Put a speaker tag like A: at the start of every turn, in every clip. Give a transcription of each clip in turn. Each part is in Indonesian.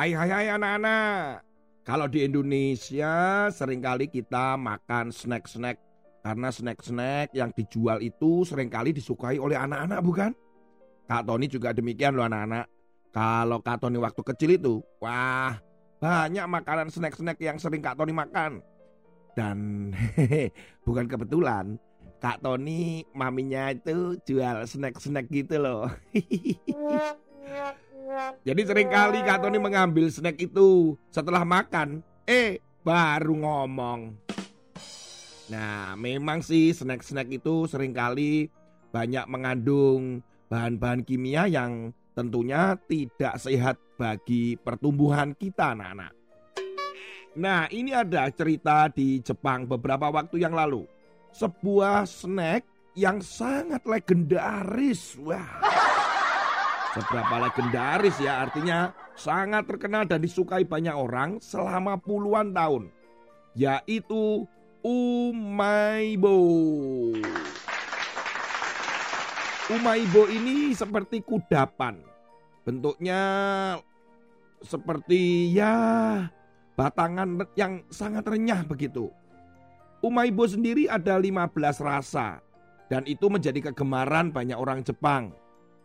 A: Hai hai hai anak-anak. Kalau di Indonesia sering kali kita makan snack-snack karena snack-snack yang dijual itu sering kali disukai oleh anak-anak bukan? Kak Tony juga demikian loh anak-anak. Kalau Kak Tony waktu kecil itu, wah banyak makanan snack-snack yang sering Kak Tony makan. Dan hehehe, bukan kebetulan, Kak Tony maminya itu jual snack-snack gitu loh. Jadi sering kali Kak Tony mengambil snack itu setelah makan, eh baru ngomong. Nah, memang sih snack-snack itu sering kali banyak mengandung bahan-bahan kimia yang tentunya tidak sehat bagi pertumbuhan kita anak-anak. Nah, ini ada cerita di Jepang beberapa waktu yang lalu. Sebuah snack yang sangat legendaris. Wah. Seberapa legendaris ya artinya sangat terkenal dan disukai banyak orang selama puluhan tahun. Yaitu Umaibo. Umaibo ini seperti kudapan. Bentuknya seperti ya batangan yang sangat renyah begitu. Umaibo sendiri ada 15 rasa dan itu menjadi kegemaran banyak orang Jepang.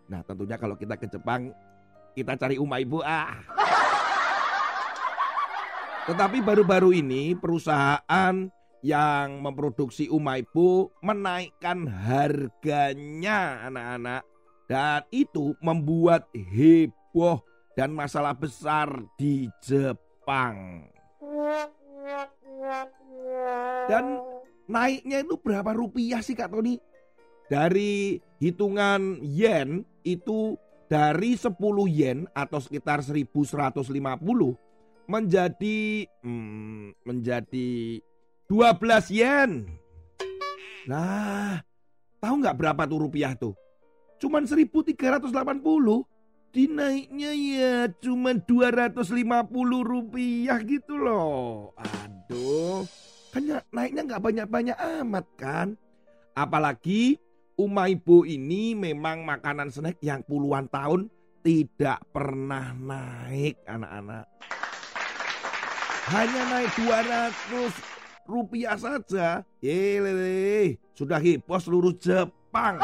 A: Nah tentunya kalau kita ke Jepang kita cari Umaibo ah. Tetapi baru-baru ini perusahaan yang memproduksi Umaibo menaikkan harganya anak-anak dan itu membuat heboh dan masalah besar di Jepang. Dan naiknya itu berapa rupiah sih Kak Tony? Dari hitungan yen itu dari 10 yen atau sekitar 1150 menjadi hmm, menjadi 12 yen. Nah, tahu nggak berapa tuh rupiah tuh? Cuman 1380. Dinaiknya ya cuman 250 rupiah gitu loh. Aduh, kan naiknya nggak banyak-banyak amat kan? Apalagi Umaibo ini memang makanan snack yang puluhan tahun tidak pernah naik anak-anak. Hanya naik 200 rupiah saja. Yele, sudah heboh seluruh Jepang.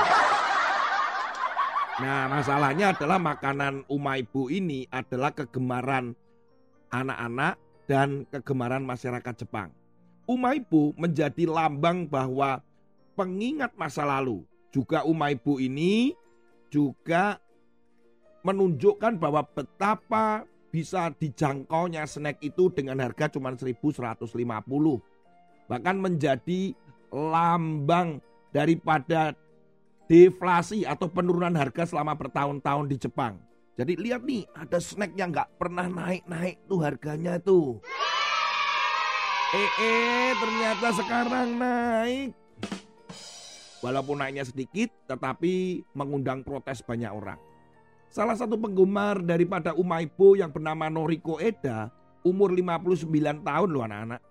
A: Nah masalahnya adalah makanan Umaibo ini adalah kegemaran anak-anak dan kegemaran masyarakat Jepang. Umaibo menjadi lambang bahwa pengingat masa lalu juga Umaibo ini juga menunjukkan bahwa betapa bisa dijangkaunya snack itu dengan harga cuma 1150. Bahkan menjadi lambang daripada deflasi atau penurunan harga selama bertahun-tahun di Jepang. Jadi lihat nih ada snack yang nggak pernah naik-naik tuh harganya tuh. Eh, eh ternyata sekarang naik. Walaupun naiknya sedikit, tetapi mengundang protes banyak orang. Salah satu penggemar daripada Umaibo yang bernama Noriko Eda, umur 59 tahun loh anak-anak.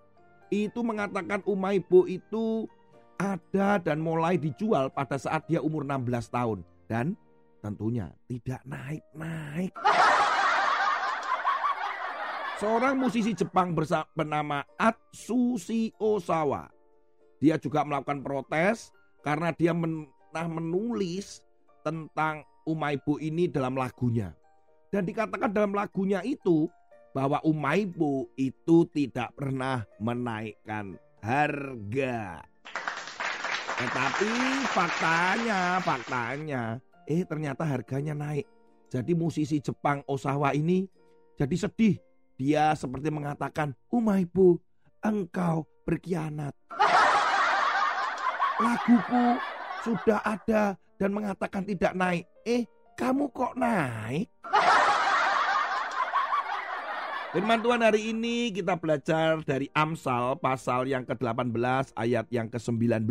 A: Itu mengatakan Umaibo itu ada dan mulai dijual pada saat dia umur 16 tahun. Dan tentunya tidak naik-naik. Seorang musisi Jepang bernama Atsushi Osawa. Dia juga melakukan protes karena dia pernah menulis tentang Umaibo ini dalam lagunya. Dan dikatakan dalam lagunya itu bahwa Umaibo itu tidak pernah menaikkan harga. Tetapi faktanya, faktanya, eh ternyata harganya naik. Jadi musisi Jepang Osawa ini jadi sedih. Dia seperti mengatakan, Umaibo, engkau berkhianat laguku sudah ada dan mengatakan tidak naik. Eh, kamu kok naik? Firman Tuhan hari ini kita belajar dari Amsal pasal yang ke-18 ayat yang ke-19.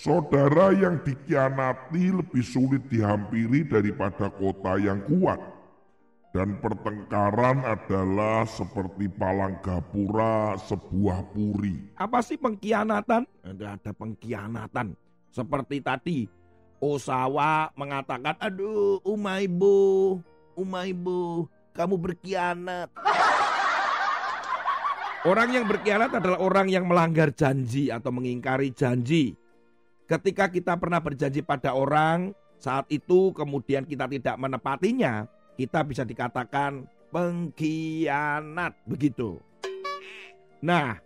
B: Saudara yang dikhianati lebih sulit dihampiri daripada kota yang kuat dan pertengkaran adalah seperti palang gapura sebuah puri.
A: Apa sih pengkhianatan? Ada ada pengkhianatan. Seperti tadi Osawa mengatakan, aduh Umaibu, Umaibu, kamu berkhianat. Orang yang berkhianat adalah orang yang melanggar janji atau mengingkari janji. Ketika kita pernah berjanji pada orang, saat itu kemudian kita tidak menepatinya, kita bisa dikatakan pengkhianat begitu. Nah,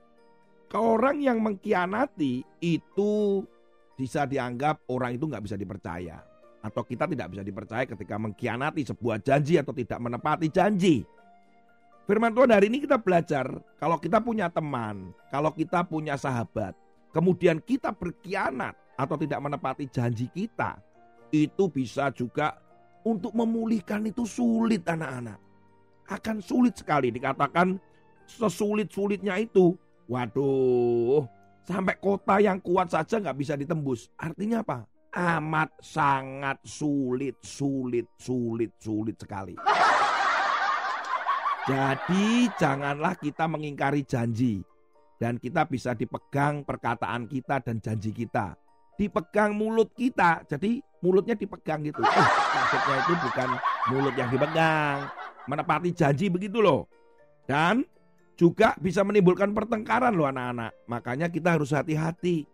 A: ke orang yang mengkhianati itu bisa dianggap orang itu nggak bisa dipercaya. Atau kita tidak bisa dipercaya ketika mengkhianati sebuah janji atau tidak menepati janji. Firman Tuhan hari ini kita belajar kalau kita punya teman, kalau kita punya sahabat, kemudian kita berkhianat atau tidak menepati janji kita, itu bisa juga untuk memulihkan itu sulit anak-anak. Akan sulit sekali dikatakan sesulit-sulitnya itu. Waduh, sampai kota yang kuat saja nggak bisa ditembus. Artinya apa? Amat sangat sulit, sulit, sulit, sulit sekali. Jadi janganlah kita mengingkari janji. Dan kita bisa dipegang perkataan kita dan janji kita. Dipegang mulut kita. Jadi mulutnya dipegang gitu. Eh, maksudnya itu bukan mulut yang dipegang. Menepati janji begitu loh. Dan juga bisa menimbulkan pertengkaran loh anak-anak. Makanya kita harus hati-hati.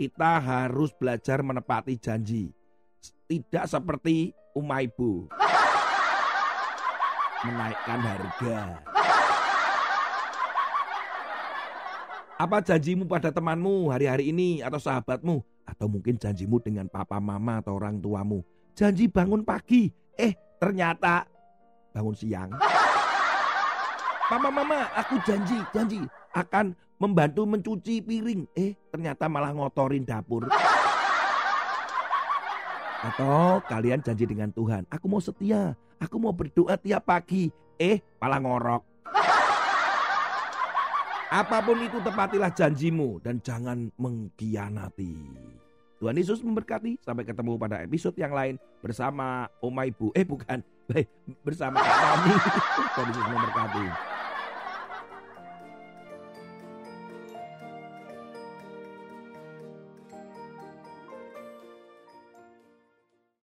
A: Kita harus belajar menepati janji. Tidak seperti Umaibu menaikkan harga. Apa janjimu pada temanmu hari-hari ini atau sahabatmu? Atau mungkin janjimu dengan papa mama atau orang tuamu. Janji bangun pagi, eh ternyata bangun siang. Papa mama, aku janji, janji akan membantu mencuci piring. Eh ternyata malah ngotorin dapur. Atau kalian janji dengan Tuhan, aku mau setia, aku mau berdoa tiap pagi. Eh, malah ngorok. Apa pun itu tepatilah janjimu dan jangan mengkhianati. Tuhan Yesus memberkati. Sampai ketemu pada episode yang lain bersama Oma Ibu. Eh bukan, bersama Kak Tami. Tuhan Yesus memberkati.